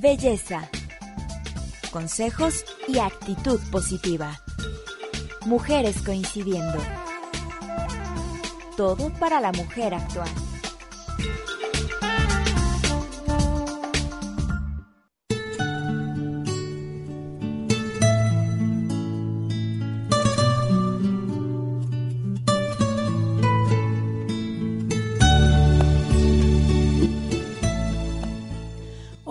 belleza, consejos y actitud positiva. Mujeres coincidiendo. Todo para la mujer actual.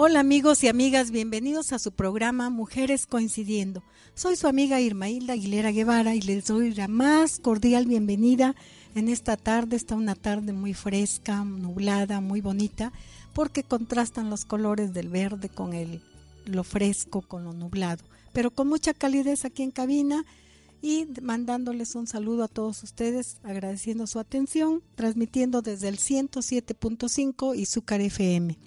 Hola amigos y amigas, bienvenidos a su programa Mujeres Coincidiendo. Soy su amiga Irmailda Aguilera Guevara y les doy la más cordial bienvenida en esta tarde. Está una tarde muy fresca, nublada, muy bonita, porque contrastan los colores del verde con el, lo fresco, con lo nublado. Pero con mucha calidez aquí en cabina y mandándoles un saludo a todos ustedes, agradeciendo su atención, transmitiendo desde el 107.5 y Zúcar FM.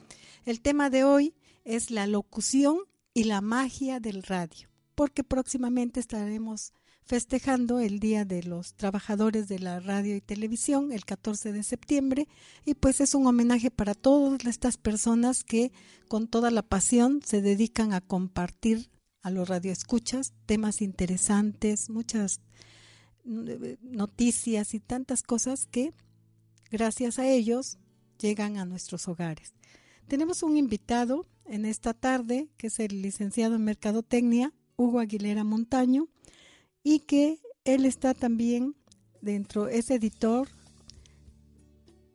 El tema de hoy es la locución y la magia del radio, porque próximamente estaremos festejando el Día de los Trabajadores de la Radio y Televisión, el 14 de septiembre, y pues es un homenaje para todas estas personas que con toda la pasión se dedican a compartir a los radioescuchas temas interesantes, muchas eh, noticias y tantas cosas que gracias a ellos llegan a nuestros hogares. Tenemos un invitado en esta tarde, que es el licenciado en Mercadotecnia, Hugo Aguilera Montaño, y que él está también dentro, es editor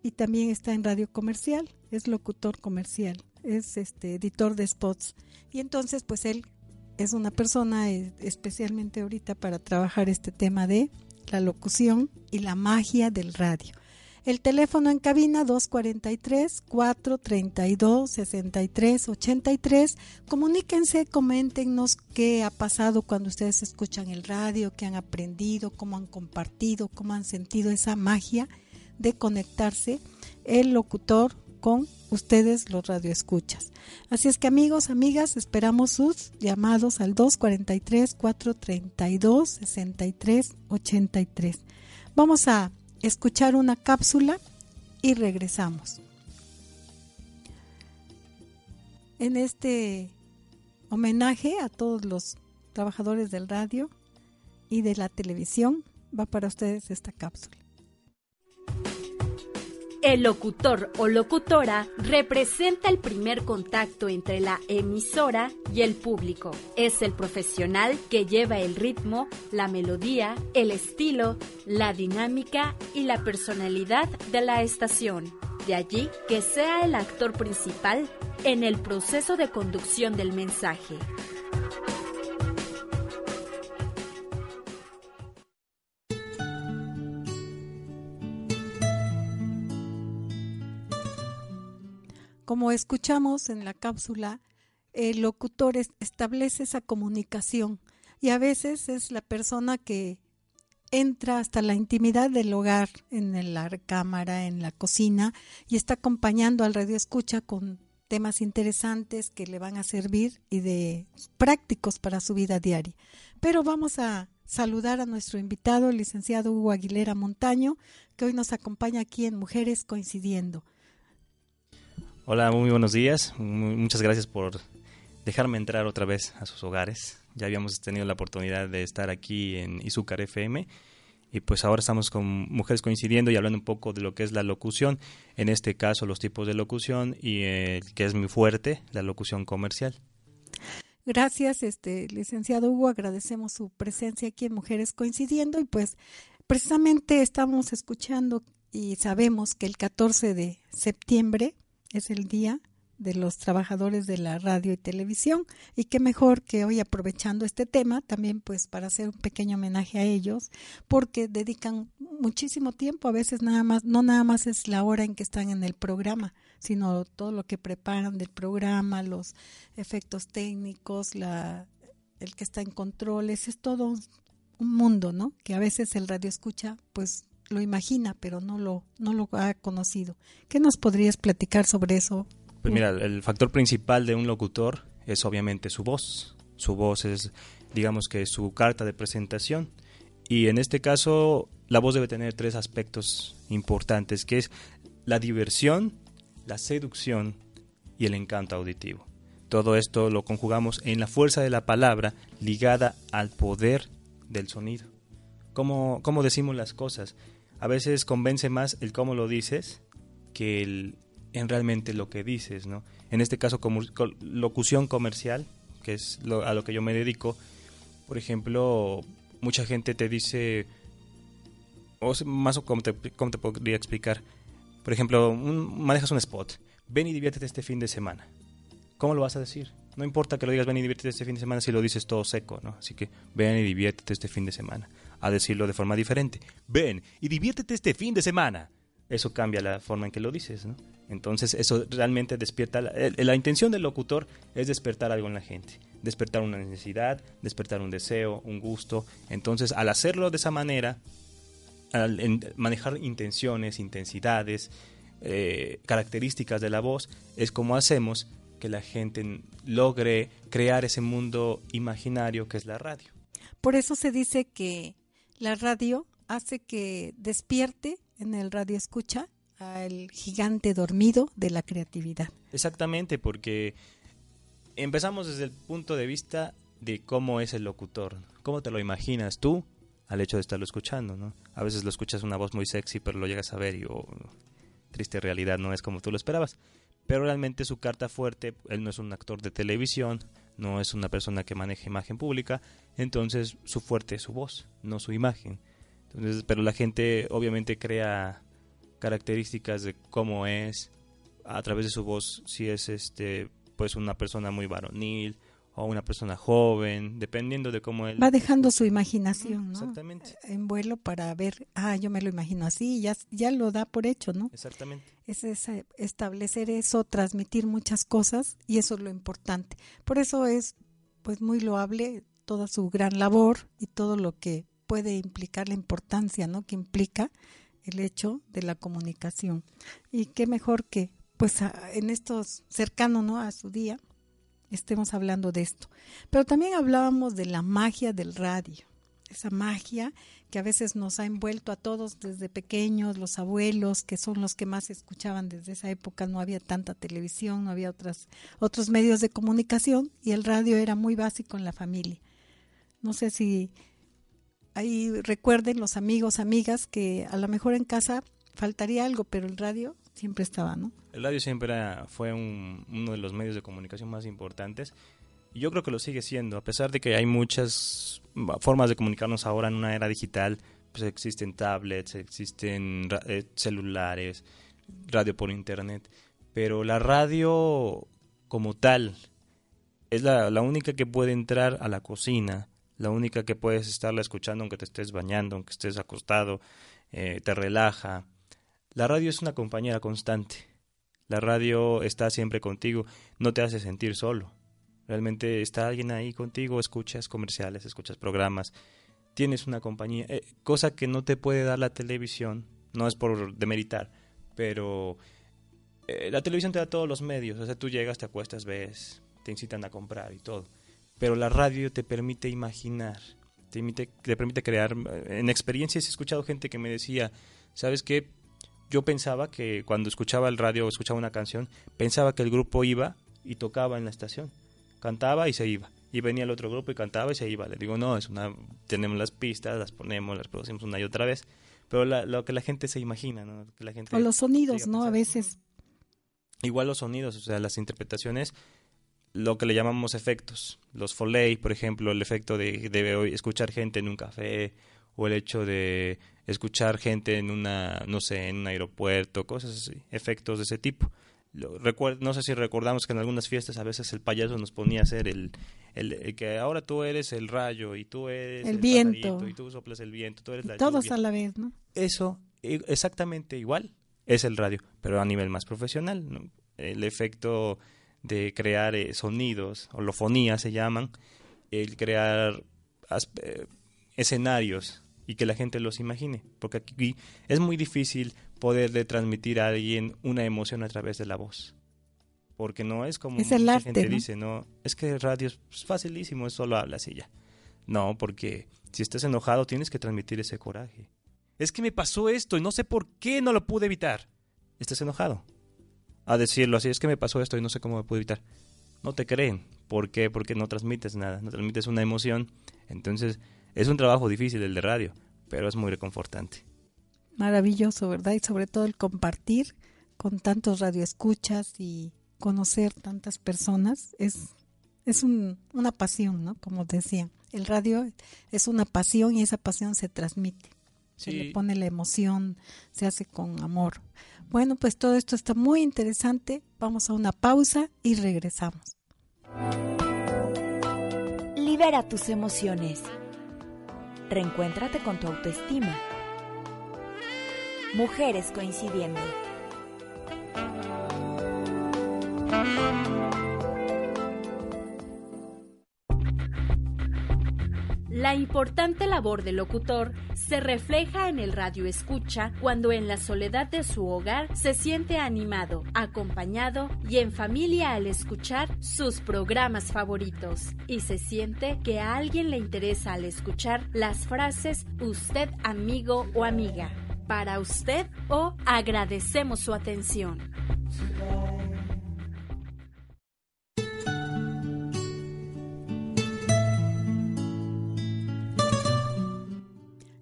y también está en radio comercial, es locutor comercial, es este editor de spots. Y entonces, pues él es una persona eh, especialmente ahorita para trabajar este tema de la locución y la magia del radio. El teléfono en cabina 243-432-6383. Comuníquense, coméntenos qué ha pasado cuando ustedes escuchan el radio, qué han aprendido, cómo han compartido, cómo han sentido esa magia de conectarse el locutor con ustedes los radioescuchas. Así es que amigos, amigas, esperamos sus llamados al 243-432-6383. Vamos a escuchar una cápsula y regresamos. En este homenaje a todos los trabajadores del radio y de la televisión va para ustedes esta cápsula. El locutor o locutora representa el primer contacto entre la emisora y el público. Es el profesional que lleva el ritmo, la melodía, el estilo, la dinámica y la personalidad de la estación. De allí que sea el actor principal en el proceso de conducción del mensaje. Como escuchamos en la cápsula, el locutor establece esa comunicación y a veces es la persona que entra hasta la intimidad del hogar, en la cámara, en la cocina y está acompañando al radio escucha con temas interesantes que le van a servir y de prácticos para su vida diaria. Pero vamos a saludar a nuestro invitado, el licenciado Hugo Aguilera Montaño, que hoy nos acompaña aquí en Mujeres Coincidiendo. Hola, muy buenos días. Muchas gracias por dejarme entrar otra vez a sus hogares. Ya habíamos tenido la oportunidad de estar aquí en Izúcar FM y pues ahora estamos con mujeres coincidiendo y hablando un poco de lo que es la locución, en este caso los tipos de locución y eh, que es muy fuerte, la locución comercial. Gracias, este licenciado Hugo, agradecemos su presencia aquí en Mujeres Coincidiendo y pues precisamente estamos escuchando y sabemos que el 14 de septiembre es el día de los trabajadores de la radio y televisión. Y qué mejor que hoy aprovechando este tema también pues para hacer un pequeño homenaje a ellos porque dedican muchísimo tiempo. A veces nada más no nada más es la hora en que están en el programa sino todo lo que preparan del programa los efectos técnicos la el que está en controles. Es todo un, un mundo no que a veces el radio escucha pues lo imagina, pero no lo, no lo ha conocido. ¿Qué nos podrías platicar sobre eso? Pues mira, el factor principal de un locutor es obviamente su voz. Su voz es, digamos que, su carta de presentación. Y en este caso, la voz debe tener tres aspectos importantes, que es la diversión, la seducción y el encanto auditivo. Todo esto lo conjugamos en la fuerza de la palabra ligada al poder del sonido. ¿Cómo, cómo decimos las cosas? A veces convence más el cómo lo dices que el, en realmente lo que dices, ¿no? En este caso, como locución comercial, que es a lo que yo me dedico, por ejemplo, mucha gente te dice, o más o cómo te, cómo te podría explicar, por ejemplo, manejas un spot, ven y diviértete este fin de semana. ¿Cómo lo vas a decir? No importa que lo digas ven y diviértete este fin de semana si lo dices todo seco, ¿no? Así que ven y diviértete este fin de semana. A decirlo de forma diferente. Ven y diviértete este fin de semana. Eso cambia la forma en que lo dices, ¿no? Entonces eso realmente despierta, la, intención del locutor es despertar algo en la gente, despertar una necesidad, despertar un deseo, un gusto. Entonces al hacerlo de esa manera, al manejar intenciones, intensidades, eh, características de la voz, es como hacemos que la gente logre crear ese mundo imaginario que es la radio. Por eso se dice que la radio hace que despierte en el radio escucha al gigante dormido de la creatividad. Exactamente, porque empezamos desde el punto de vista de cómo es el locutor, cómo te lo imaginas tú al hecho de estarlo escuchando, ¿no? A veces lo escuchas una voz muy sexy, pero lo llegas a ver y oh, triste realidad no es como tú lo esperabas. Pero realmente su carta fuerte, él no es un actor de televisión, no es una persona que maneja imagen pública, entonces su fuerte es su voz, no su imagen. Entonces, pero la gente obviamente crea características de cómo es a través de su voz, si es este pues una persona muy varonil o una persona joven, dependiendo de cómo él va dejando su imaginación, ¿no? Exactamente. En vuelo para ver, ah, yo me lo imagino así, ya ya lo da por hecho, ¿no? Exactamente. Es establecer eso, transmitir muchas cosas y eso es lo importante. Por eso es pues muy loable toda su gran labor y todo lo que puede implicar la importancia, ¿no? Que implica el hecho de la comunicación. Y qué mejor que, pues, en estos cercanos, ¿no? A su día, estemos hablando de esto. Pero también hablábamos de la magia del radio, esa magia que a veces nos ha envuelto a todos desde pequeños, los abuelos, que son los que más escuchaban desde esa época, no había tanta televisión, no había otras, otros medios de comunicación y el radio era muy básico en la familia. No sé si ahí recuerden los amigos, amigas, que a lo mejor en casa faltaría algo, pero el radio siempre estaba, ¿no? El radio siempre fue uno de los medios de comunicación más importantes yo creo que lo sigue siendo, a pesar de que hay muchas formas de comunicarnos ahora en una era digital, pues existen tablets, existen eh, celulares, radio por internet, pero la radio como tal es la, la única que puede entrar a la cocina, la única que puedes estarla escuchando aunque te estés bañando, aunque estés acostado, eh, te relaja. La radio es una compañera constante. La radio está siempre contigo, no te hace sentir solo. Realmente está alguien ahí contigo, escuchas comerciales, escuchas programas, tienes una compañía, eh, cosa que no te puede dar la televisión, no es por demeritar, pero eh, la televisión te da todos los medios, o sea, tú llegas, te acuestas, ves, te incitan a comprar y todo pero la radio te permite imaginar, te permite, te permite crear. Eh, en experiencias he escuchado gente que me decía, ¿sabes qué? Yo pensaba que cuando escuchaba el radio o escuchaba una canción, pensaba que el grupo iba y tocaba en la estación. Cantaba y se iba. Y venía el otro grupo y cantaba y se iba. Le digo, no, es una, tenemos las pistas, las ponemos, las producimos una y otra vez. Pero lo que la gente se imagina, ¿no? Que la gente o los sonidos, ¿no? A veces. Igual los sonidos, o sea, las interpretaciones lo que le llamamos efectos. Los foley, por ejemplo, el efecto de, de, escuchar gente en un café o el hecho de escuchar gente en una, no sé, en un aeropuerto, cosas así, efectos de ese tipo. Lo, no sé si recordamos que en algunas fiestas a veces el payaso nos ponía a hacer el, el, que ahora tú eres el rayo y tú eres el, viento y tú soplas el viento, tú eres la Todos a la vez, ¿no? Eso exactamente igual es el radio, pero a nivel más profesional, ¿no? El efecto de crear eh, sonidos, holofonías se llaman, el crear eh, escenarios y que la gente los imagine, porque aquí es muy difícil poder transmitir a alguien una emoción a través de la voz. Porque no es como es mucha gente dice, no, es que el radio es facilísimo, es solo hablas y ya. No, porque si estás enojado tienes que transmitir ese coraje. Es que me pasó esto y no sé por qué no lo pude evitar. Estás enojado a decirlo así, es que me pasó esto y no sé cómo me puedo evitar. no te creen. ¿Por qué? Porque no transmites nada, no transmites una emoción. Entonces, es un trabajo difícil el de radio, pero es muy reconfortante. Maravilloso, ¿verdad? Y sobre todo el compartir con tantos radioescuchas y conocer tantas personas es, es una pasión, ¿no? Como decía, el radio es una pasión y esa pasión se transmite. Se le pone la emoción, se hace con amor. Bueno, pues todo esto está muy interesante. Vamos a una pausa y regresamos. Libera tus emociones. Reencuéntrate con tu autoestima. Mujeres coincidiendo. La importante labor del locutor se refleja en el radio escucha cuando en la soledad de su hogar se siente animado, acompañado y en familia al escuchar sus programas favoritos y se siente que a alguien le interesa al escuchar las frases usted amigo o amiga, para usted o agradecemos su atención.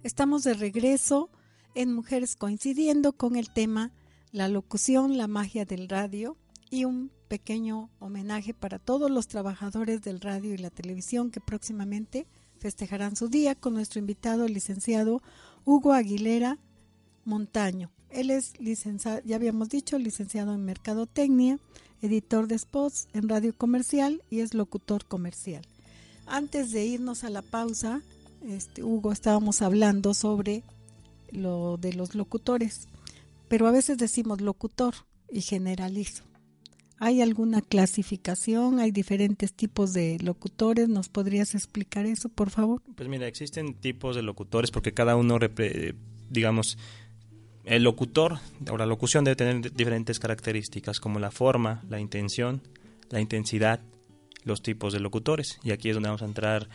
Estamos de regreso en Mujeres coincidiendo con el tema la locución, la magia del radio y un pequeño homenaje para todos los trabajadores del radio y la televisión que próximamente festejarán su día con nuestro invitado, el licenciado Hugo Aguilera Montaño. Él es licenciado, ya habíamos dicho, licenciado en Mercadotecnia, editor de spots en radio comercial y es locutor comercial. Antes de irnos a la pausa, este, Hugo, estábamos hablando sobre lo de los locutores, pero a veces decimos locutor y generalizo. ¿Hay alguna clasificación? ¿Hay diferentes tipos de locutores? ¿Nos podrías explicar eso, por favor? Pues mira, existen tipos de locutores porque cada uno, digamos, el locutor o la locución debe tener diferentes características como la forma, la intención, la intensidad, los tipos de locutores. Y aquí es donde vamos a entrar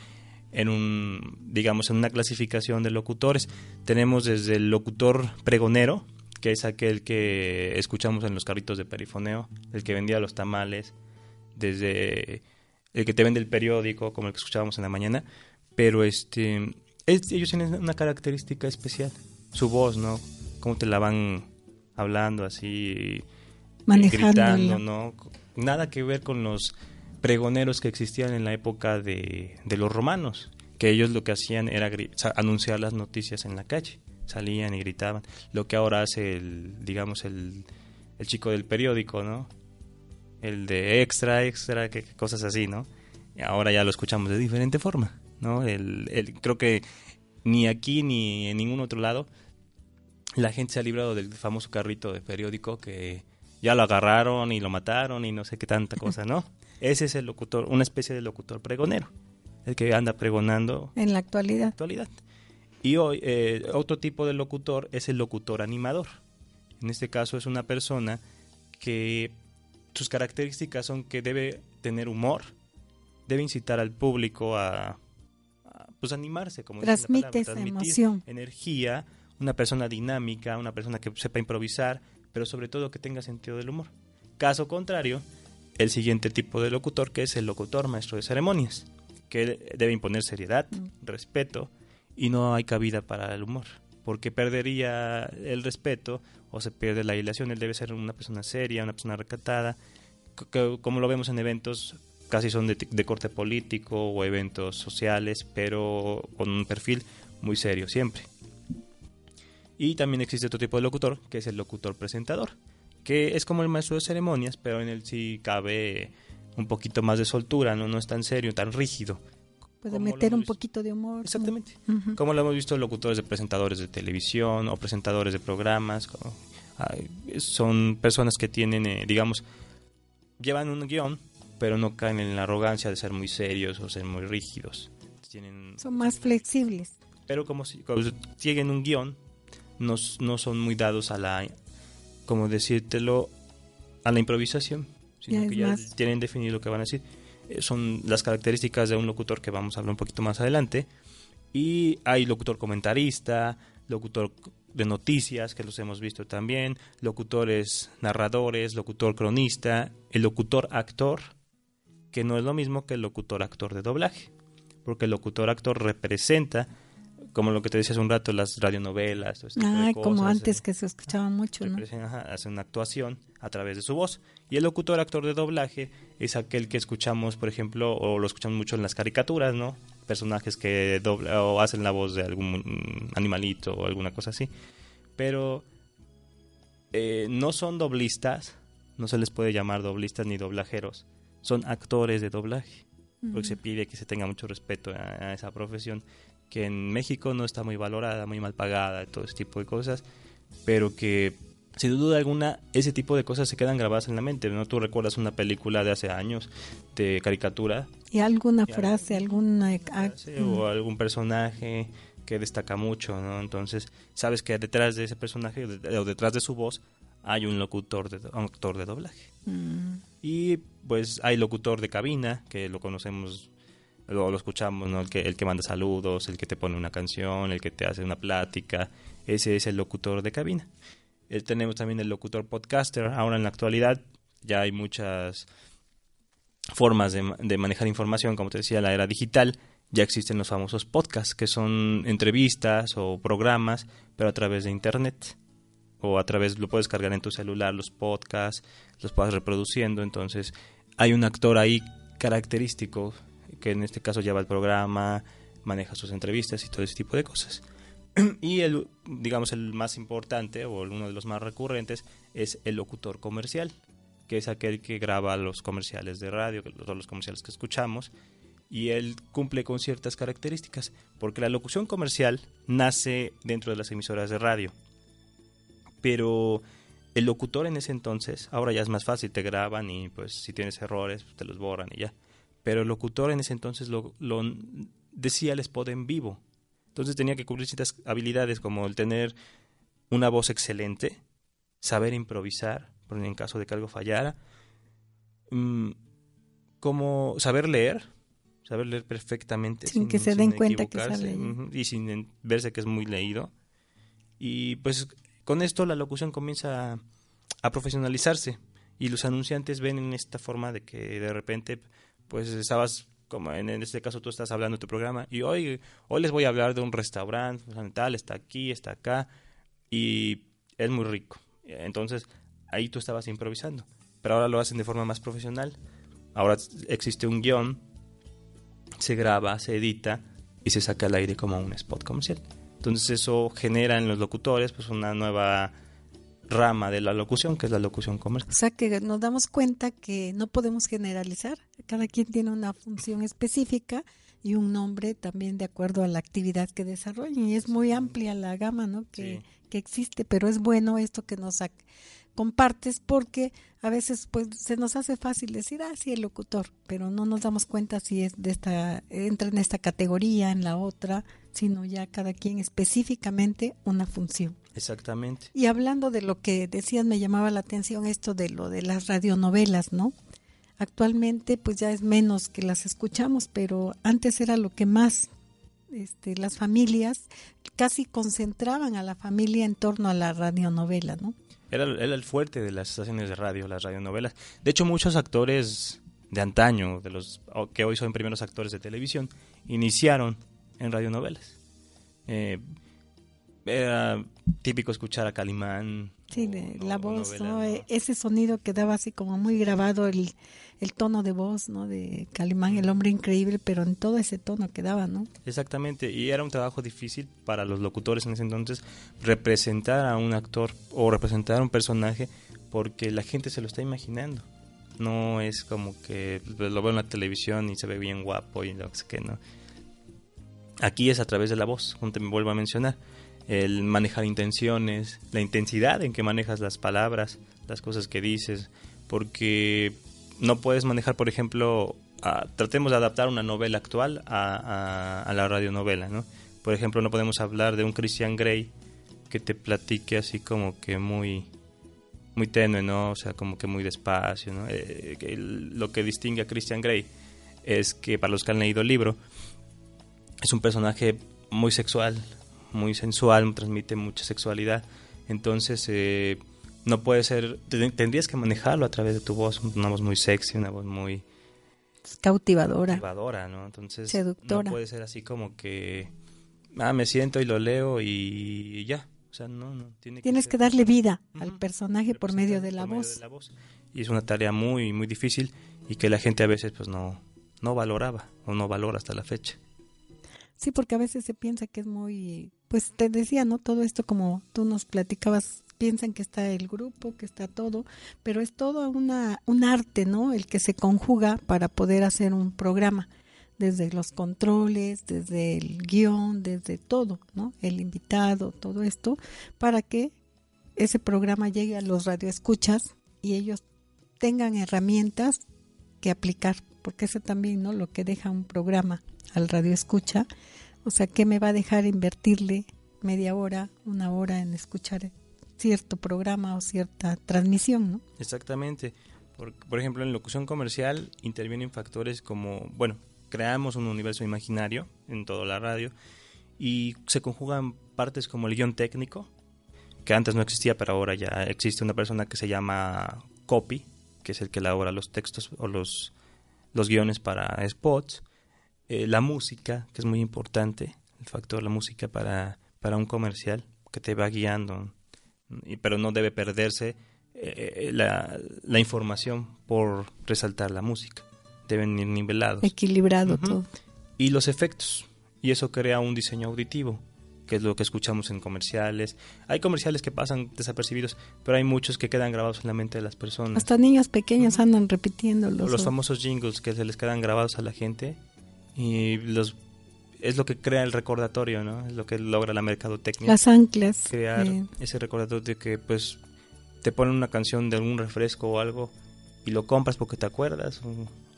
en un, digamos, en una clasificación de locutores. Tenemos desde el locutor pregonero, que es aquel que escuchamos en los carritos de perifoneo, el que vendía los tamales, desde el que te vende el periódico, como el que escuchábamos en la mañana, pero este ellos tienen una característica especial, su voz, ¿no? Cómo te la van hablando así, gritando, ¿no? Nada que ver con los pregoneros que existían en la época de, los romanos, que ellos lo que hacían era anunciar las noticias en la calle, salían y gritaban, lo que ahora hace el, digamos, el, el chico del periódico, ¿no? El de extra, extra, que, cosas así, ¿no? Y ahora ya lo escuchamos de diferente forma, ¿no? El, el, creo que ni aquí ni en ningún otro lado la gente se ha librado del famoso carrito de periódico que ya lo agarraron y lo mataron y no sé qué tanta cosa, ¿no? Ese es el locutor, una especie de locutor pregonero, el que anda pregonando. En la actualidad. actualidad. Y hoy, eh, otro tipo de locutor es el locutor animador. En este caso es una persona que sus características son que debe tener humor, debe incitar al público a, pues animarse, como transmite esa emoción, energía, una persona dinámica, una persona que sepa improvisar, pero sobre todo que tenga sentido del humor. Caso contrario, el siguiente tipo de locutor, que es el locutor maestro de ceremonias, que debe imponer seriedad, mm. respeto, y no hay cabida para el humor, porque perdería el respeto o se pierde la ilación. Él debe ser una persona seria, una persona recatada, como lo vemos en eventos casi son de, de, corte político o eventos sociales, pero con un perfil muy serio siempre. Y también existe otro tipo de locutor, que es el locutor presentador, que es como el maestro de ceremonias, pero en él sí cabe un poquito más de soltura, no, no es tan serio, tan rígido. Puede meter un poquito de humor. Exactamente. Como lo hemos visto locutores de presentadores de televisión o presentadores de programas. son personas que tienen, eh, digamos, llevan un guion, pero no caen en la arrogancia de ser muy serios o ser muy rígidos. Tienen, son más flexibles. Pero como si siguen un guion, no, no son muy dados a la como decírtelo, a la improvisación, sino que ya tienen definido lo que van a decir. Eh, son las características de un locutor que vamos a hablar un poquito más adelante. Y hay locutor comentarista, locutor de noticias, que los hemos visto también, locutores narradores, locutor cronista, el locutor actor, que no es lo mismo que el locutor-actor de doblaje, porque el locutor-actor representa como lo que te decía hace un rato, las radionovelas. Este ah, como antes que se escuchaban mucho, ¿no? hace una actuación a través de su voz. Y el locutor, actor de doblaje, es aquel que escuchamos, por ejemplo, o lo escuchamos mucho en las caricaturas, ¿no? Personajes que dobla, o hacen la voz de algún animalito o alguna cosa así. Pero eh, no son doblistas, no se les puede llamar doblistas ni doblajeros, son actores de doblaje. Porque se pide que se tenga mucho respeto a esa profesión que en México no está muy valorada, muy mal pagada, todo ese tipo de cosas, pero que sin duda alguna ese tipo de cosas se quedan grabadas en la mente, ¿no? Tú recuerdas una película de hace años de caricatura. Y alguna frase, alguna... o algún personaje que destaca mucho, ¿no? Entonces, sabes que detrás de ese personaje o detrás de su voz hay un locutor, de, un actor de doblaje. Mm. Y pues hay locutor de cabina, que lo conocemos lo, lo escuchamos, ¿no? El que, el que manda saludos, el que te pone una canción, el que te hace una plática, ese es el locutor de cabina. Eh, tenemos también el locutor podcaster, ahora en la actualidad ya hay muchas formas de, manejar información, como te decía, la era digital, ya existen los famosos podcasts, que son entrevistas o programas, pero a través de Internet. O a través, lo puedes cargar en tu celular, los podcasts, los puedes reproduciendo. Entonces, hay un actor ahí característico que en este caso lleva el programa, maneja sus entrevistas y todo ese tipo de cosas. Y el, digamos, el más importante o uno de los más recurrentes es el locutor comercial, que es aquel que graba los comerciales de radio, todos los comerciales que escuchamos, y él cumple con ciertas características, porque la locución comercial nace dentro de las emisoras de radio, pero el locutor en ese entonces, ahora ya es más fácil, te graban y pues si tienes errores te los borran y ya pero el locutor en ese entonces lo, decía el spot en vivo. Entonces tenía que cubrir ciertas habilidades como el tener una voz excelente, saber improvisar, en caso de que algo fallara, mm, como saber leer, saber leer perfectamente. Sin, que se den cuenta que sale. Y sin verse que es muy leído. Y pues con esto la locución comienza a profesionalizarse y los anunciantes ven en esta forma de que de repente pues estabas como en, este caso tú estás hablando de tu programa y hoy hoy les voy a hablar de un restaurante tal está aquí está acá y es muy rico. Entonces ahí tú estabas improvisando pero ahora lo hacen de forma más profesional. Ahora existe un guion se graba se edita y se saca al aire como un spot comercial. Entonces eso genera en los locutores pues una nueva rama de la locución, que es la locución comercial. O sea que nos damos cuenta que no podemos generalizar, cada quien tiene una función específica y un nombre también de acuerdo a la actividad que desarrollen y es muy amplia la gama ¿no? que, que existe, pero es bueno esto que nos compartes porque a veces pues se nos hace fácil decir, ah, sí, el locutor, pero no nos damos cuenta si es de esta, entra en esta categoría, en la otra, sino ya cada quien específicamente una función. Exactamente. Y hablando de lo que decías, me llamaba la atención esto de lo de las radionovelas, ¿no? Actualmente pues ya es menos que las escuchamos, pero antes era lo que más este, las familias casi concentraban a la familia en torno a la radionovela, ¿no? Era, era el fuerte de las estaciones de radio, las radionovelas. De hecho, muchos actores de antaño, de los que hoy son primeros actores de televisión, iniciaron en radionovelas. Eh, era típico escuchar a Calimán. Sí, la voz, ¿no? E, ese sonido que daba así como muy grabado el, el tono de voz, ¿no? De Calimán, el hombre increíble, pero en todo ese tono que daba, ¿no? Exactamente, y era un trabajo difícil para los locutores en ese entonces representar a un actor o representar a un personaje porque la gente se lo está imaginando. No es como que lo veo en la televisión y se ve bien guapo y lo que no. Aquí es a través de la voz, te me vuelvo a mencionar el manejar intenciones, la intensidad en que manejas las palabras, las cosas que dices, porque no puedes manejar, por ejemplo, tratemos de adaptar una novela actual a, la radionovela, ¿no? Por ejemplo, no podemos hablar de un Christian Grey que te platique así como que muy muy tenue, ¿no? O sea, como que muy despacio, ¿no? Eh, lo que distingue a Christian Grey es que para los que han leído el libro es un personaje muy sexual, muy sensual, transmite mucha sexualidad. Entonces, eh, no puede ser, tendrías que manejarlo a través de tu voz, una voz muy sexy, una voz muy cautivadora. Cautivadora, ¿no? Entonces, Seductora. no puede ser así como que, ah, me siento y lo leo y ya. O sea, no, no. Tiene Tienes que darle vida al personaje por medio de la por medio voz. de la voz. Y es una tarea muy, muy difícil y que la gente a veces pues no, no valoraba o no valora hasta la fecha. Sí, porque a veces se piensa que es muy, pues te decía, ¿no? Todo esto como tú nos platicabas, piensan que está el grupo, que está todo, pero es todo una, un arte, ¿no? El que se conjuga para poder hacer un programa, desde los controles, desde el guion, desde todo, ¿no? El invitado, todo esto, para que ese programa llegue a los radioescuchas y ellos tengan herramientas que aplicar, porque eso también, ¿no? Lo que deja un programa al radio escucha, o sea, ¿qué me va a dejar invertirle media hora, una hora en escuchar cierto programa o cierta transmisión, ¿no? Exactamente. Por, por ejemplo, en locución comercial intervienen factores como, bueno, creamos un universo imaginario en toda la radio y se conjugan partes como el guion técnico, que antes no existía, pero ahora ya existe una persona que se llama copy, que es el que elabora los textos o los, los guiones para spots, eh, la música, que es muy importante, el factor de la música para, para un comercial, que te va guiando, y- pero no debe perderse eh, la, la información por resaltar la música. Deben ir nivelados. Equilibrado todo. Y los efectos. Y eso crea un diseño auditivo, que es lo que escuchamos en comerciales. Hay comerciales que pasan desapercibidos, pero hay muchos que quedan grabados en la mente de las personas. Hasta niños pequeños andan repitiendo O los, los famosos jingles que se les quedan grabados a la gente y los es lo que crea el recordatorio, ¿no? Es lo que logra la mercadotecnia. las anclas. crear eh, ese recordatorio de que pues te ponen una canción de algún refresco o algo y lo compras porque te acuerdas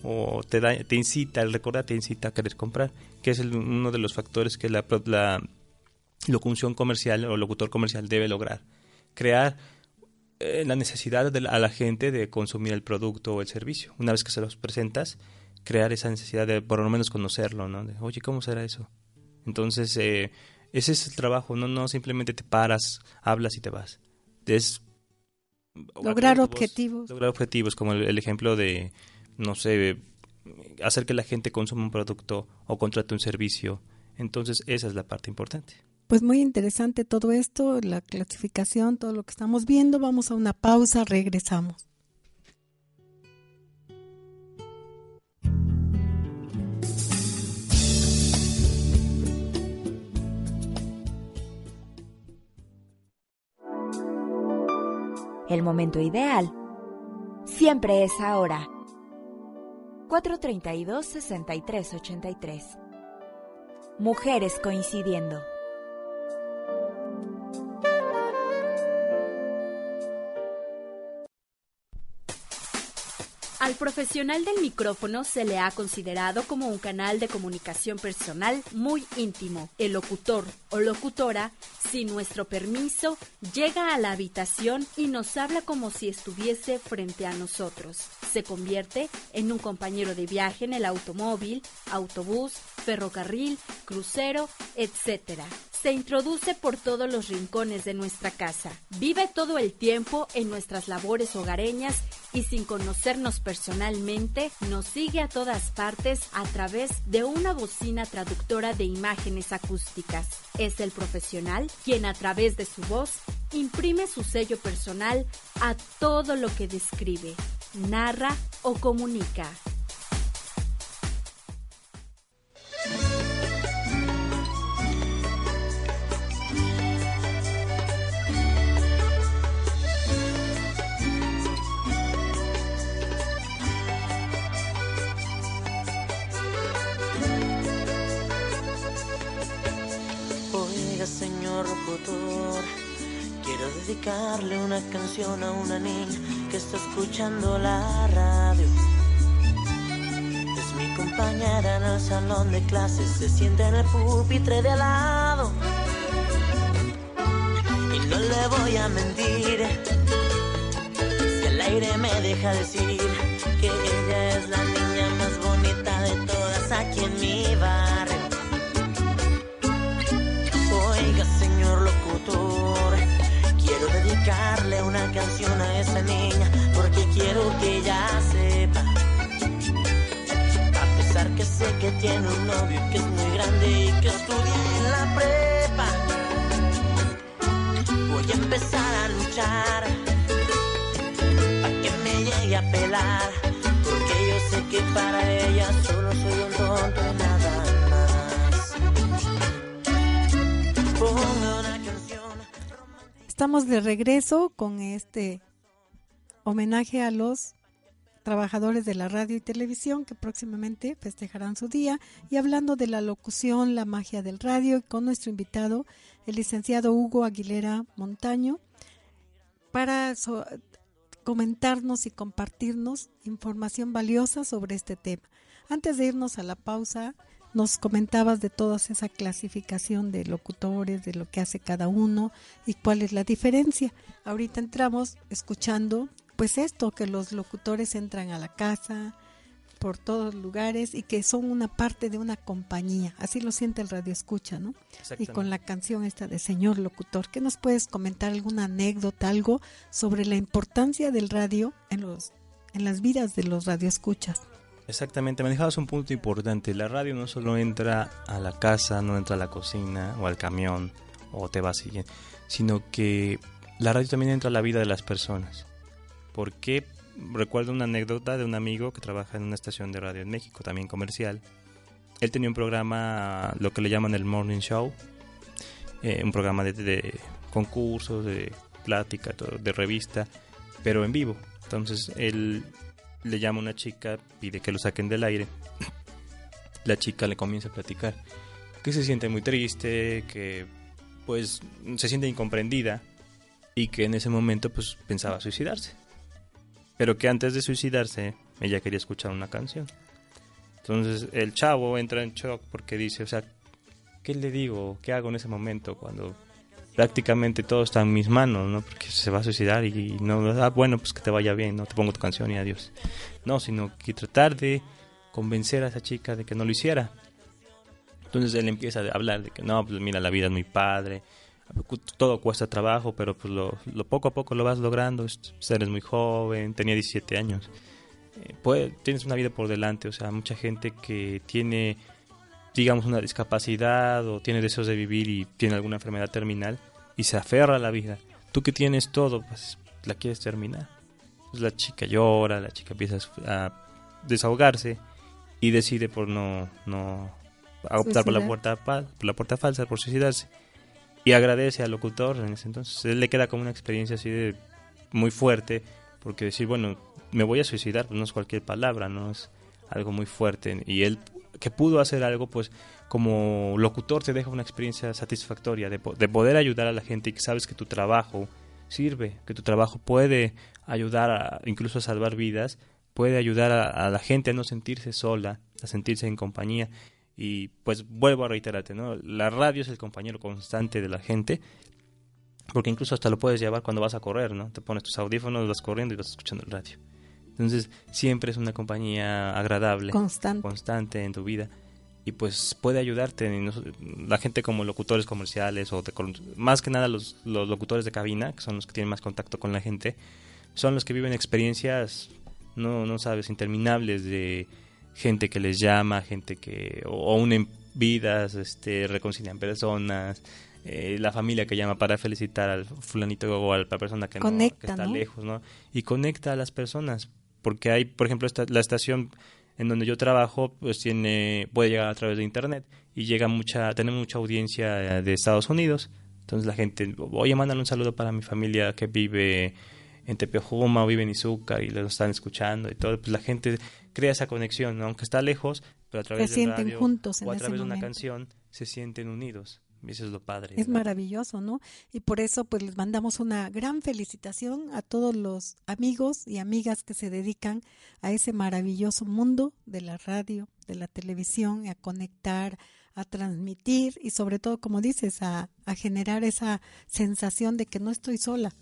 o, o te da te incita el recordar te incita a querer comprar que es el- uno de los factores que la, la locución comercial o locutor comercial debe lograr crear eh, la necesidad de a la gente de consumir el producto o el servicio una vez que se los presentas crear esa necesidad de por lo menos conocerlo no De, oye cómo será eso entonces eh, ese es el trabajo no no simplemente te paras hablas y te vas. Es Lograr vos- objetivos. lograr objetivos como el, el ejemplo de no sé hacer que la gente consuma un producto o contrate un servicio. Entonces esa es la parte importante. Pues muy interesante todo esto, la clasificación, todo lo que estamos viendo. Vamos a una pausa, regresamos. El momento ideal siempre es ahora. 432-6383. Mujeres coincidiendo. Al profesional del micrófono se le ha considerado como un canal de comunicación personal muy íntimo. El locutor o locutora, sin nuestro permiso, llega a la habitación y nos habla como si estuviese frente a nosotros. Se convierte en un compañero de viaje en el automóvil, autobús, ferrocarril, crucero, etc. Se introduce por todos los rincones de nuestra casa. Vive todo el tiempo en nuestras labores hogareñas y sin conocernos personalmente, nos sigue a todas partes a través de una bocina traductora de imágenes acústicas. Es el profesional quien a través de su voz imprime su sello personal a todo lo que describe, narra o comunica. Quiero dedicarle una canción a una niña que está escuchando la radio. Es mi compañera en el salón de clases, se siente en el pupitre de al lado. Y no le voy a mentir, si el aire me deja decir que tiene un novio que es muy grande y que estudia en la prepa. Voy a empezar a luchar para que me llegue a pelar, porque yo sé que para ella solo soy un tonto y nada más. Ponme una canción. Estamos de regreso con este homenaje a los trabajadores de la radio y televisión que próximamente festejarán su día y hablando de la locución, la magia del radio con nuestro invitado, el licenciado Hugo Aguilera Montaño, para comentarnos y compartirnos información valiosa sobre este tema. Antes de irnos a la pausa, nos comentabas de toda esa clasificación de locutores, de lo que hace cada uno y cuál es la diferencia. Ahorita entramos escuchando, pues esto, que los locutores entran a la casa por todos lugares y que son una parte de una compañía. Así lo siente el radio escucha, ¿no? Y con la canción esta de Señor Locutor, ¿qué nos puedes comentar alguna anécdota, algo sobre la importancia del radio en los en las vidas de los radioescuchas? Exactamente, manejabas un punto importante. La radio no solo entra a la casa, no entra a la cocina o al camión o te va siguiendo, sino que la radio también entra a la vida de las personas. ¿Por qué? Recuerdo una anécdota de un amigo que trabaja en una estación de radio en México, también comercial. Él tenía un programa, lo que le llaman el Morning Show, eh, un programa de, concursos, de plática, de revista, pero en vivo. Entonces él le llama a una chica, pide que lo saquen del aire. La chica le comienza a platicar que se siente muy triste, que pues se siente incomprendida y que en ese momento pues pensaba suicidarse. Pero que antes de suicidarse ella quería escuchar una canción. Entonces el chavo entra en shock porque dice, o sea, ¿qué le digo? ¿Qué hago en ese momento cuando prácticamente todo está en mis manos, ¿no? Porque se va a suicidar y no, ah, bueno, pues que te vaya bien, no te pongo tu canción y adiós. No, sino que tratar de convencer a esa chica de que no lo hiciera. Entonces él empieza a hablar de que no, pues mira, la vida es muy padre, todo cuesta trabajo, pero pues lo, lo poco a poco lo vas logrando, es- eres muy joven, tenía 17 años. Eh, puede- tienes una vida por delante, o sea, mucha gente que tiene digamos, una discapacidad o tiene deseos de vivir y tiene alguna enfermedad terminal y se aferra a la vida. Tú que tienes todo, pues la quieres terminar. Pues la chica llora, la chica empieza a desahogarse y decide por no, no a optar por la, puerta, por la puerta falsa, por suicidarse. Y agradece al locutor en ese entonces. Él le queda como una experiencia así de muy fuerte, porque decir, bueno, me voy a suicidar, pues no es cualquier palabra, no es algo muy fuerte. Y él que pudo hacer algo, pues como locutor te deja una experiencia satisfactoria de, de poder ayudar a la gente y que sabes que tu trabajo sirve, que tu trabajo puede ayudar a, incluso a salvar vidas, puede ayudar a la gente a no sentirse sola, a sentirse en compañía. Y pues vuelvo a reiterarte, ¿no? La radio es el compañero constante de la gente, porque incluso hasta lo puedes llevar cuando vas a correr, ¿no? Te pones tus audífonos, vas corriendo y vas escuchando el radio. Entonces, siempre es una compañía agradable, Constante. constante en tu vida y pues puede ayudarte. La gente como locutores comerciales o de más que nada los, los locutores de cabina, que son los que tienen más contacto con la gente, son los que viven experiencias, no, no sabes, interminables de gente que les llama, gente que o, unen vidas, este, reconcilian personas. eh, la familia que llama para felicitar al fulanito o a la persona que, no, que está ¿no? lejos, ¿no? Y conecta a las personas, porque hay, por ejemplo, esta, la estación en donde yo trabajo, pues tiene, puede llegar a través de internet y llega mucha, tenemos mucha audiencia de Estados Unidos. Entonces la gente, oye, mándale un saludo para mi familia que vive en Tepeojuma o vive en Izúcar y los están escuchando y todo. Pues la gente crea esa conexión, ¿no? aunque está lejos, pero a través Se sienten radio juntos en o a través de una momento. canción se sienten unidos. Y eso es lo padre. Es ¿no? maravilloso, ¿no? Y por eso pues les mandamos una gran felicitación a todos los amigos y amigas que se dedican a ese maravilloso mundo de la radio, de la televisión, a conectar, a transmitir y sobre todo, como dices, a, a generar esa sensación de que no estoy sola.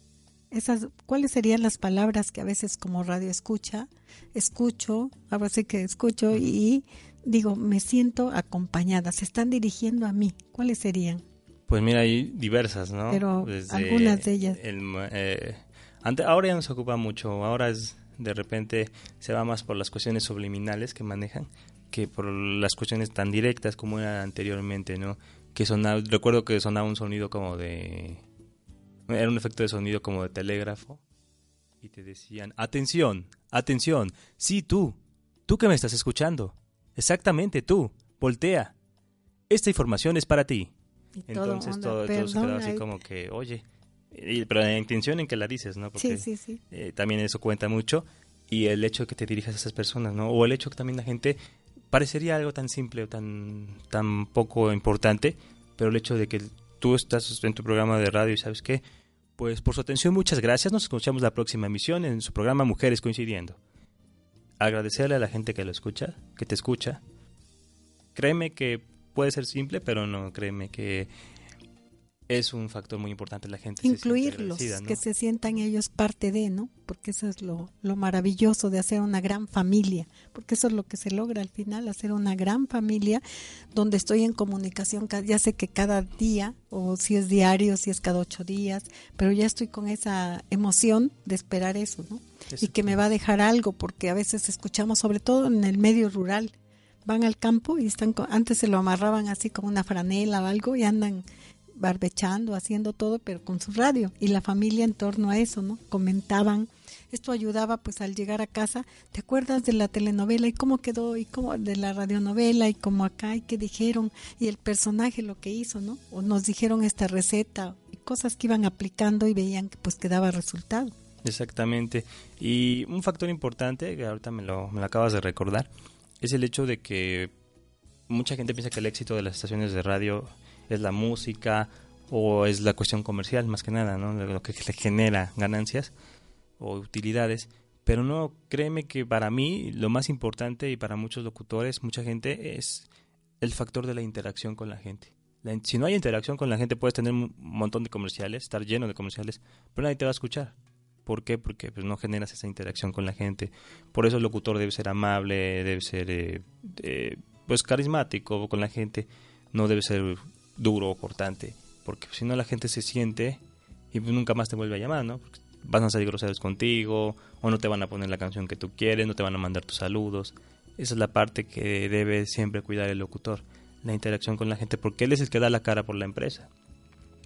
Esas, ¿Cuáles serían las palabras que a veces como radio escucha, escucho, ahora sí que escucho y digo, me siento acompañada, se están dirigiendo a mí? ¿Cuáles serían? Pues mira, hay diversas, ¿no? Pero algunas de ellas. el eh, ante- ahora ya no se ocupa mucho, ahora es de repente se va más por las cuestiones subliminales que manejan, que por las cuestiones tan directas como era anteriormente, ¿no? Que sonaba, recuerdo que sonaba un sonido como de... Era un efecto de sonido como de telégrafo. Y te decían, atención, atención, sí tú, tú que me estás escuchando. Exactamente tú, voltea. Esta información es para ti. Entonces todo, todo, se quedaba así como que, oye, pero la intención en que la dices, ¿no? Porque sí, sí, sí. Eh, también eso cuenta mucho y el hecho de que te dirijas a esas personas, ¿no? O el hecho que también la gente parecería algo tan simple o tan, tan poco importante, pero el hecho de que tú estás en tu programa de radio y sabes qué, pues por su atención muchas gracias, nos escuchamos la próxima emisión en su programa Mujeres Coincidiendo. Agradecerle a la gente que lo escucha, que te escucha. Créeme que puede ser simple, pero no, créeme que es un factor muy importante la gente. Incluirlos, que se sientan ellos parte de, ¿no? Porque eso es lo, lo, maravilloso de hacer una gran familia, porque eso es lo que se logra al final, hacer una gran familia donde estoy en comunicación, ya sé que cada día, o si es diario, si es cada ocho días, pero ya estoy con esa emoción de esperar eso, ¿no? y que me va a dejar algo, porque a veces escuchamos, sobre todo en el medio rural, van al campo y están, antes se lo amarraban así con una franela o algo y andan barbechando, haciendo todo, pero con su radio y la familia en torno a eso, ¿no? Comentaban. Esto ayudaba pues al llegar a casa, ¿te acuerdas de la telenovela y cómo quedó y cómo de la radionovela y cómo acá y qué dijeron y el personaje lo que hizo, ¿no? O nos dijeron esta receta y cosas que iban aplicando y veían que pues quedaba resultado. Exactamente. Y un factor importante que ahorita me lo, me lo acabas de recordar es el hecho de que mucha gente piensa que el éxito de las estaciones de radio es la música o es la cuestión comercial más que nada, ¿no? Lo que le genera ganancias o utilidades. Pero no, créeme que para mí lo más importante y para muchos locutores, mucha gente, es el factor de la interacción con la gente. si no hay interacción con la gente, puedes tener un montón de comerciales, estar lleno de comerciales, pero nadie te va a escuchar. ¿Por qué? Porque pues, no generas esa interacción con la gente. Por eso el locutor debe ser amable, debe ser eh, eh, pues carismático con la gente, no debe ser duro o cortante, porque si no la gente se siente y nunca más te vuelve a llamar, ¿no? van a salir groseros contigo o no te van a poner la canción que tú quieres, no te van a mandar tus saludos. Esa es la parte que debe siempre cuidar el locutor, la interacción con la gente, porque él es el que da la cara por la empresa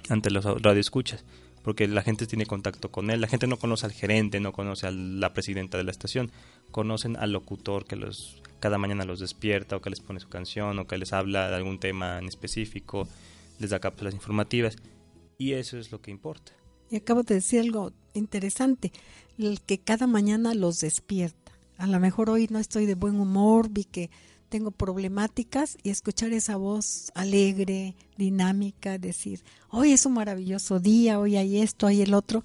ante los radioescuchas, porque la gente tiene contacto con él, la gente no conoce al gerente, no conoce a la presidenta de la estación, conocen al locutor que los cada mañana los despierta o que les pone su canción o que les habla de algún tema en específico, les da cápsulas informativas y eso es lo que importa. Y acabo de decir algo interesante, el que cada mañana los despierta. A lo mejor hoy no estoy de buen humor, vi que tengo problemáticas y escuchar esa voz alegre, dinámica, decir, hoy es un maravilloso día, hoy hay esto, hay el otro,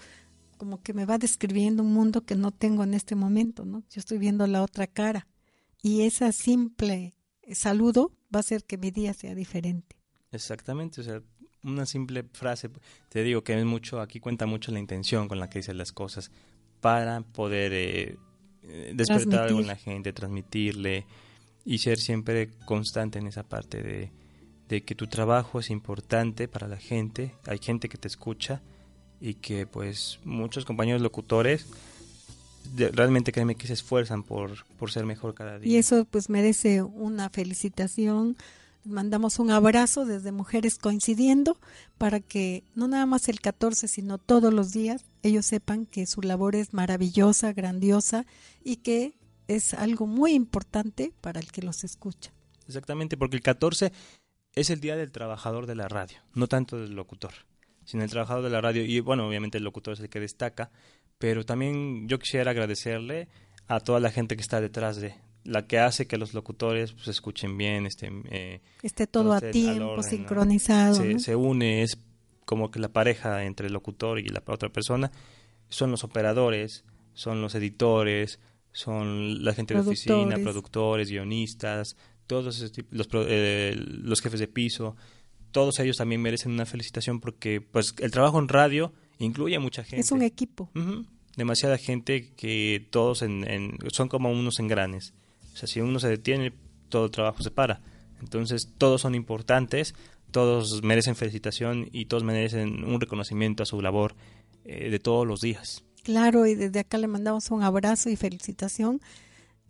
como que me va describiendo un mundo que no tengo en este momento, ¿no? Yo estoy viendo la otra cara y ese simple saludo va a hacer que mi día sea diferente. Exactamente, o sea, una simple frase, te digo que es mucho, aquí cuenta mucho la intención con la que dices las cosas para poder eh, eh, despertar algo en la gente, transmitirle y ser siempre constante en esa parte de, de que tu trabajo es importante para la gente, hay gente que te escucha y que pues muchos compañeros locutores realmente créeme que se esfuerzan por, por ser mejor cada día. Y eso pues merece una felicitación. Mandamos un abrazo desde Mujeres Coincidiendo para que no nada más el 14, sino todos los días ellos sepan que su labor es maravillosa, grandiosa y que es algo muy importante para el que los escucha. Exactamente, porque el 14 es el día del trabajador de la radio, no tanto del locutor, sino el trabajador de la radio. Y bueno, obviamente el locutor es el que destaca, pero también yo quisiera agradecerle a toda la gente que está detrás de la que hace que los locutores pues, escuchen bien, este, eh, esté todo a tiempo, sincronizado. Se, une, es como que la pareja entre el locutor y la otra persona son los operadores, son los editores, son la gente de oficina, productores, guionistas, todos los, eh, los jefes de piso, todos ellos también merecen una felicitación porque pues el trabajo en radio incluye a mucha gente. Es un equipo. Demasiada gente que todos en, son como unos engranes. O sea, si uno se detiene, todo el trabajo se para. Entonces, todos son importantes, todos merecen felicitación y todos merecen un reconocimiento a su labor eh, de todos los días. Claro, y desde acá le mandamos un abrazo y felicitación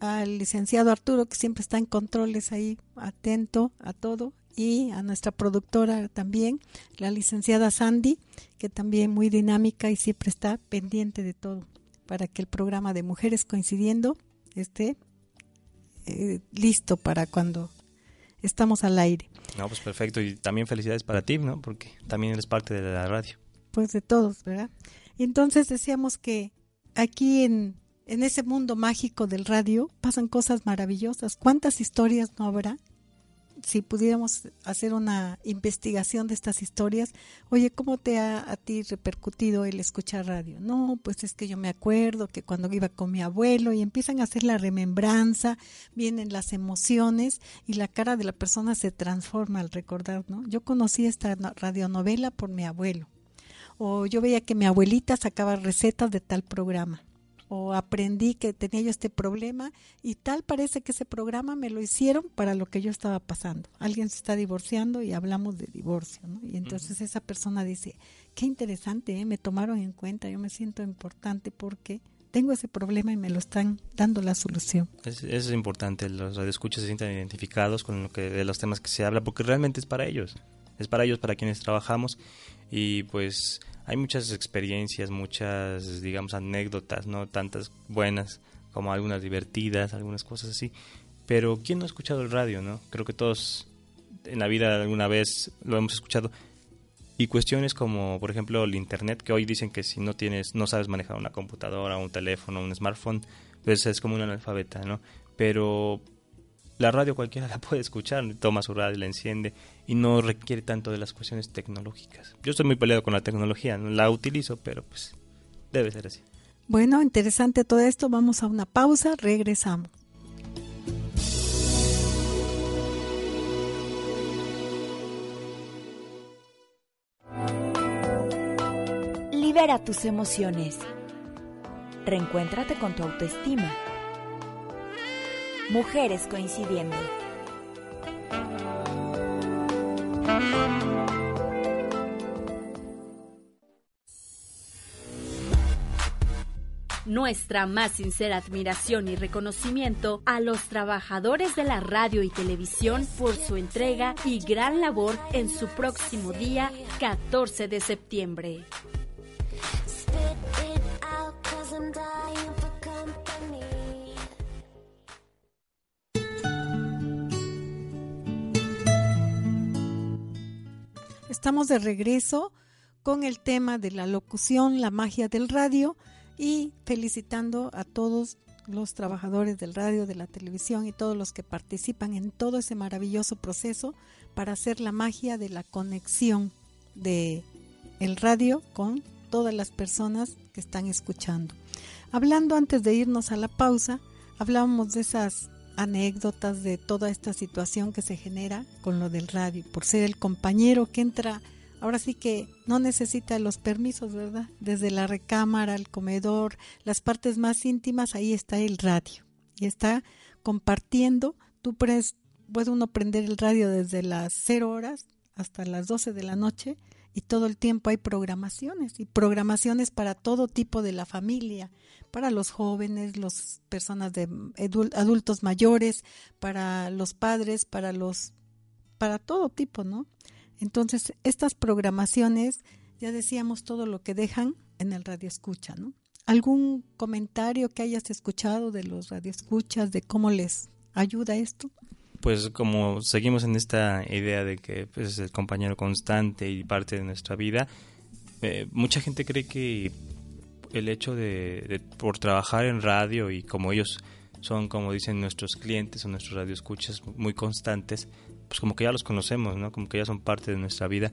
al licenciado Arturo, que siempre está en controles ahí, atento a todo, y a nuestra productora también, la licenciada Sandy, que también muy dinámica y siempre está pendiente de todo, para que el programa de Mujeres Coincidiendo esté eh, listo para cuando estamos al aire. No, pues perfecto. Y también felicidades para ti, ¿no? Porque también eres parte de la radio. Pues de todos, ¿verdad? Entonces decíamos que aquí en, en ese mundo mágico del radio pasan cosas maravillosas. ¿Cuántas historias no habrá si pudiéramos hacer una investigación de estas historias, oye, ¿cómo te ha a ti repercutido el escuchar radio? No, pues es que yo me acuerdo que cuando iba con mi abuelo y empiezan a hacer la remembranza, vienen las emociones y la cara de la persona se transforma al recordar, ¿no? Yo conocí esta radionovela por mi abuelo. O yo veía que mi abuelita sacaba recetas de tal programa o aprendí que tenía yo este problema y tal parece que ese programa me lo hicieron para lo que yo estaba pasando. Alguien se está divorciando y hablamos de divorcio, ¿no? Y entonces esa persona dice, qué interesante, ¿eh? me tomaron en cuenta, yo me siento importante porque tengo ese problema y me lo están dando la solución. Es, es importante, los radioescuchas se sientan identificados con lo que de los temas que se habla porque realmente es para ellos, es para ellos, para quienes trabajamos y pues hay muchas experiencias, muchas, digamos, anécdotas, no tantas buenas como algunas divertidas, algunas cosas así. Pero ¿quién no ha escuchado el radio, no? Creo que todos en la vida alguna vez lo hemos escuchado. Y cuestiones como, por ejemplo, el internet, que hoy dicen que si no tienes, no sabes manejar una computadora, un teléfono, un smartphone, pues es como un analfabeta, ¿no? Pero la radio cualquiera la puede escuchar, toma su radio, la enciende y no requiere tanto de las cuestiones tecnológicas. Yo estoy muy peleado con la tecnología, no la utilizo, pero pues debe ser así. Bueno, interesante todo esto, vamos a una pausa, regresamos. Libera tus emociones. Reencuéntrate con tu autoestima Mujeres coincidiendo. Nuestra más sincera admiración y reconocimiento a los trabajadores de la radio y televisión por su entrega y gran labor en su próximo día 14 de septiembre. Estamos de regreso con el tema de la locución, la magia del radio y felicitando a todos los trabajadores del radio, de la televisión y todos los que participan en todo ese maravilloso proceso para hacer la magia de la conexión de el radio con todas las personas que están escuchando. Hablando antes de irnos a la pausa, hablábamos de esas anécdotas de toda esta situación que se genera con lo del radio, por ser el compañero que entra, ahora sí que no necesita los permisos, ¿verdad? Desde la recámara, el comedor, las partes más íntimas, ahí está el radio y está compartiendo. Tú puedes, puede uno prender el radio desde las 0 horas hasta las 12 de la noche y todo el tiempo hay programaciones y programaciones para todo tipo de la familia, para los jóvenes, las personas de adultos mayores, para los padres, para los para todo tipo, ¿no? Entonces, estas programaciones ya decíamos todo lo que dejan en el radio escucha, ¿no? ¿Algún comentario que hayas escuchado de los radioescuchas de cómo les ayuda esto? Pues como seguimos en esta idea de que pues, es el compañero constante y parte de nuestra vida, eh, mucha gente cree que el hecho de, por trabajar en radio y como ellos son, como dicen nuestros clientes o nuestros radioescuchas muy constantes, pues como que ya los conocemos, ¿no? Como que ya son parte de nuestra vida.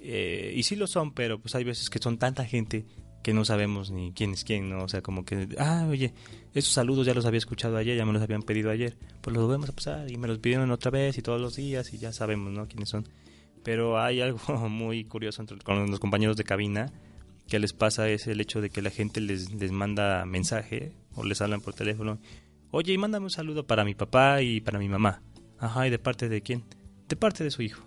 Eh, y sí lo son, pero pues hay veces que son tanta gente que no sabemos ni quién es quién, ¿no? O sea, como que, ah, oye, esos saludos ya los había escuchado ayer, ya me los habían pedido ayer, pues los volvemos a pasar y me los pidieron otra vez y todos los días y ya sabemos, ¿no? Quiénes son. Pero hay algo muy curioso entre, con los compañeros de cabina, que les pasa es el hecho de que la gente les, les manda mensaje o les hablan por teléfono. Oye, y mándame un saludo para mi papá y para mi mamá. Ajá, ¿y de parte de quién? De parte de su hijo.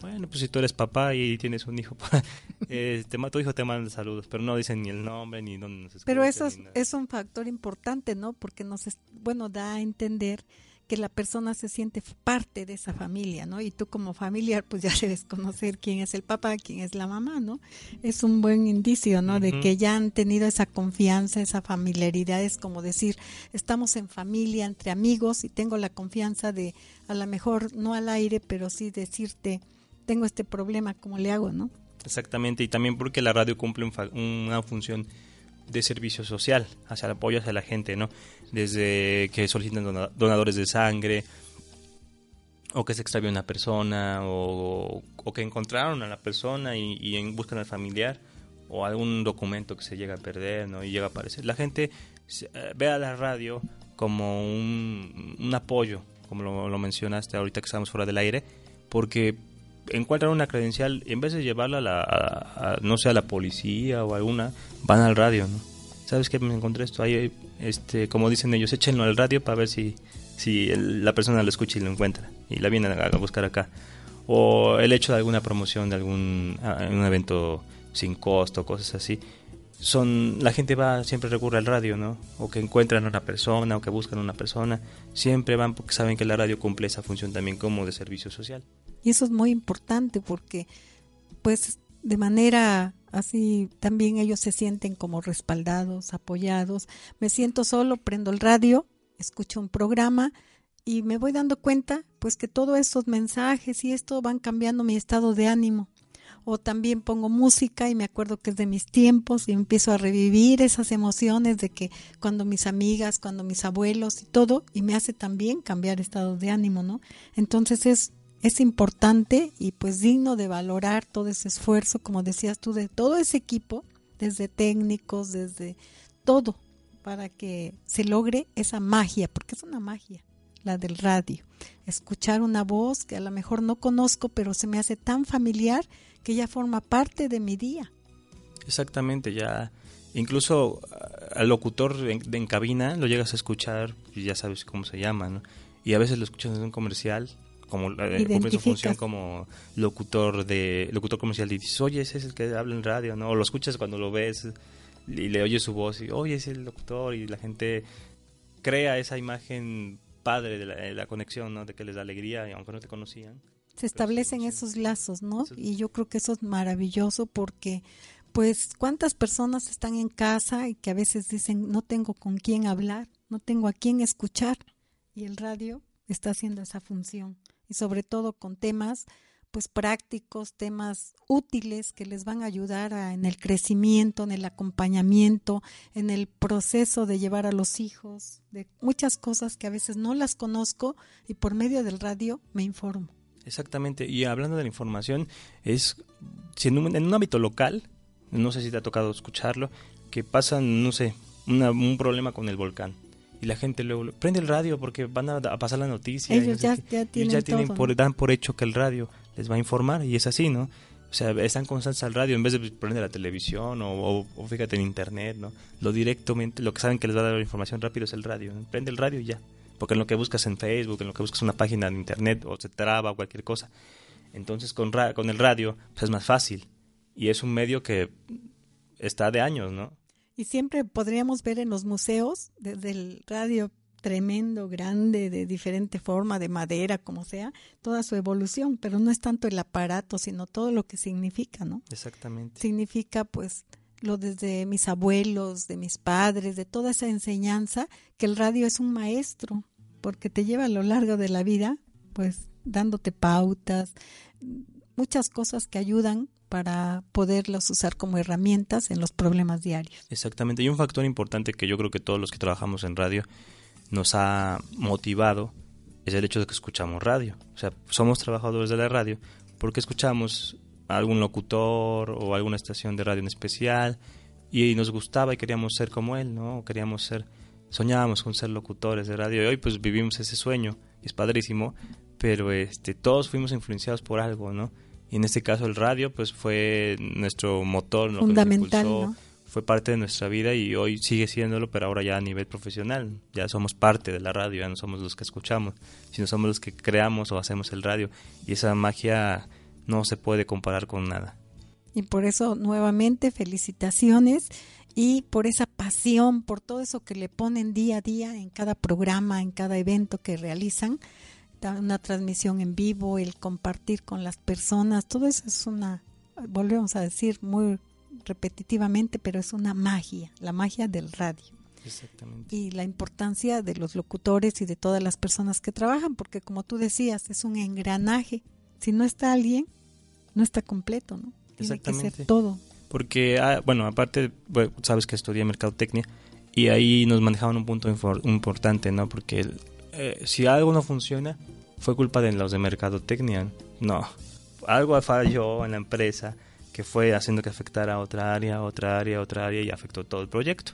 Bueno, pues si tú eres papá y tienes un hijo, eh, tu hijo te manda saludos, pero no dicen ni el nombre ni dónde nos Pero eso es, es, un factor importante, ¿no? Porque nos, bueno, da a entender que la persona se siente parte de esa familia, ¿no? Y tú como familiar, pues ya debes conocer quién es el papá, quién es la mamá, ¿no? Es un buen indicio, ¿no? De que ya han tenido esa confianza, esa familiaridad, es como decir, estamos en familia, entre amigos, y tengo la confianza de, a lo mejor no al aire, pero sí decirte, tengo este problema, ¿cómo le hago, no? Exactamente, y también porque la radio cumple una función de servicio social, hacia el apoyo hacia la gente, ¿no? Desde que solicitan donadores de sangre, o que se extravió una persona, o, que encontraron a la persona y, en, buscan al familiar, o algún documento que se llega a perder, ¿no? Y llega a aparecer. La gente eh, ve a la radio como un, apoyo, como lo, lo, mencionaste ahorita que estamos fuera del aire, porque encuentran una credencial en vez de llevarla a, la, no sé, a la policía o alguna, van al radio, ¿no? ¿Sabes qué? Me encontré esto ahí, este, como dicen ellos, échenlo al radio para ver si, si la persona lo escucha y lo encuentra y la vienen a, buscar acá. O el hecho de alguna promoción de algún un evento sin costo, cosas así. Son, la gente va, siempre recurre al radio, ¿no? O que encuentran a una persona o que buscan a una persona. Siempre van porque saben que la radio cumple esa función también como de servicio social. Y eso es muy importante porque, pues, de manera así también ellos se sienten como respaldados, apoyados. Me siento solo, prendo el radio, escucho un programa y me voy dando cuenta, pues, que todos esos mensajes y esto van cambiando mi estado de ánimo. O también pongo música y me acuerdo que es de mis tiempos y empiezo a revivir esas emociones de que cuando mis amigas, cuando mis abuelos y todo, y me hace también cambiar estado de ánimo, ¿no? Entonces es es importante y pues digno de valorar todo ese esfuerzo, como decías tú, de todo ese equipo, desde técnicos, desde todo, para que se logre esa magia, porque es una magia, la del radio. Escuchar una voz que a lo mejor no conozco, pero se me hace tan familiar que ya forma parte de mi día. Exactamente, ya incluso al locutor en, cabina lo llegas a escuchar y ya sabes cómo se llama, ¿no? Y a veces lo escuchas en un comercial como eh, cumple su función como locutor de locutor comercial y dices, oye, ese es el que habla en radio, ¿no? O lo escuchas cuando lo ves y le oyes su voz y, oye, es el locutor y la gente crea esa imagen padre de la, conexión, ¿no? De que les da alegría, y aunque no te conocían. Se establecen esos lazos, ¿no? Y yo creo que eso es maravilloso porque, pues, ¿cuántas personas están en casa y que a veces dicen, no tengo con quién hablar, no tengo a quién escuchar? Y el radio está haciendo esa función y sobre todo con temas pues prácticos, temas útiles que les van a ayudar en el crecimiento, en el acompañamiento, en el proceso de llevar a los hijos, de muchas cosas que a veces no las conozco y por medio del radio me informo. Exactamente, y hablando de la información, es si en, un, ámbito local, no sé si te ha tocado escucharlo, que pasan, no sé, un problema con el volcán y la gente luego prende el radio porque van a, pasar la noticia. Ellos ya, tienen, por, dan por hecho que el radio les va a informar y es así, ¿no? O sea, están constantes al radio en vez de prender la televisión o, fíjate en internet, ¿no? Lo directamente, lo que saben que les va a dar la información rápido es el radio. Prende el radio y ya. Porque en lo que buscas en Facebook, en lo que buscas una página de internet o se traba o cualquier cosa. Entonces con, con el radio pues es más fácil. Y es un medio que está de años, ¿no? Y siempre podríamos ver en los museos, desde el radio tremendo, grande, de diferente forma, de madera, como sea, toda su evolución, pero no es tanto el aparato, sino todo lo que significa, ¿no? Exactamente. Significa, pues, lo desde mis abuelos, de mis padres, de toda esa enseñanza, que el radio es un maestro, porque te lleva a lo largo de la vida, pues, dándote pautas, muchas cosas que ayudan para poderlos usar como herramientas en los problemas diarios. Exactamente. Y un factor importante que yo creo que todos los que trabajamos en radio nos ha motivado es el hecho de que escuchamos radio. O sea, somos trabajadores de la radio porque escuchamos algún locutor o alguna estación de radio en especial y nos gustaba y queríamos ser como él, ¿no? Queríamos ser, soñábamos con ser locutores de radio y hoy pues vivimos ese sueño, es padrísimo, pero este, todos fuimos influenciados por algo, ¿no? Y en este caso el radio pues fue nuestro motor, fundamental, fue parte de nuestra vida y hoy sigue siéndolo, pero ahora ya a nivel profesional. Ya somos parte de la radio, ya no somos los que escuchamos, sino somos los que creamos o hacemos el radio. Y esa magia no se puede comparar con nada. Y por eso nuevamente felicitaciones y por esa pasión, por todo eso que le ponen día a día en cada programa, en cada evento que realizan, una transmisión en vivo, el compartir con las personas, todo eso es una, volvemos a decir muy repetitivamente, pero es una magia, la magia del radio. Exactamente. Y la importancia de los locutores y de todas las personas que trabajan, porque como tú decías, es un engranaje. Si no está alguien, no está completo, ¿no? Tiene que ser todo. Porque, ah, bueno, aparte, sabes que estudié mercadotecnia y ahí nos manejaban un punto importante, ¿no? Porque eh, si algo no funciona, fue culpa de los de mercadotecnia. No, algo falló en la empresa que fue haciendo que afectara a otra área, otra área, otra área y afectó todo el proyecto.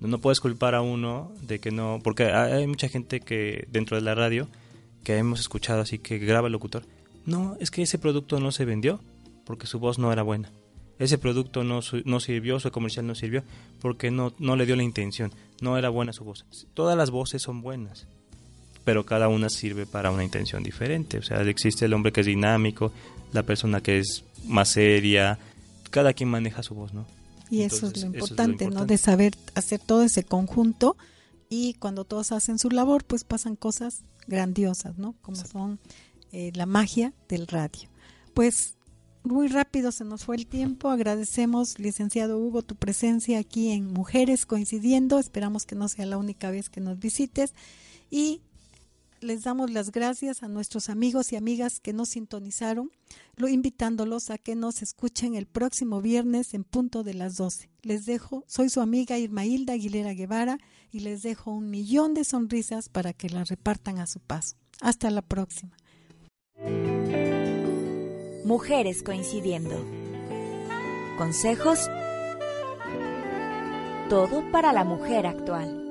No, puedes culpar a uno de que no, porque hay mucha gente que dentro de la radio que hemos escuchado así que graba el locutor. No, es que ese producto no se vendió porque su voz no era buena. Ese producto no, no sirvió, su comercial no sirvió porque no, no le dio la intención, no era buena su voz. Todas las voces son buenas, pero cada una sirve para una intención diferente. O sea, existe el hombre que es dinámico, la persona que es más seria, cada quien maneja su voz, ¿no? Y eso, es lo importante, ¿no? De saber hacer todo ese conjunto y cuando todos hacen su labor, pues pasan cosas grandiosas, ¿no? Como son eh, la magia del radio. Pues muy rápido se nos fue el tiempo. Agradecemos, licenciado Hugo, tu presencia aquí en Mujeres Coincidiendo. Esperamos que no sea la única vez que nos visites. Y les damos las gracias a nuestros amigos y amigas que nos sintonizaron, lo invitándolos a que nos escuchen el próximo viernes en punto de las 12. Les dejo, soy su amiga Irmailda Aguilera Guevara y les dejo un millón de sonrisas para que las repartan a su paso. Hasta la próxima. Mujeres coincidiendo. Consejos. Todo para la mujer actual.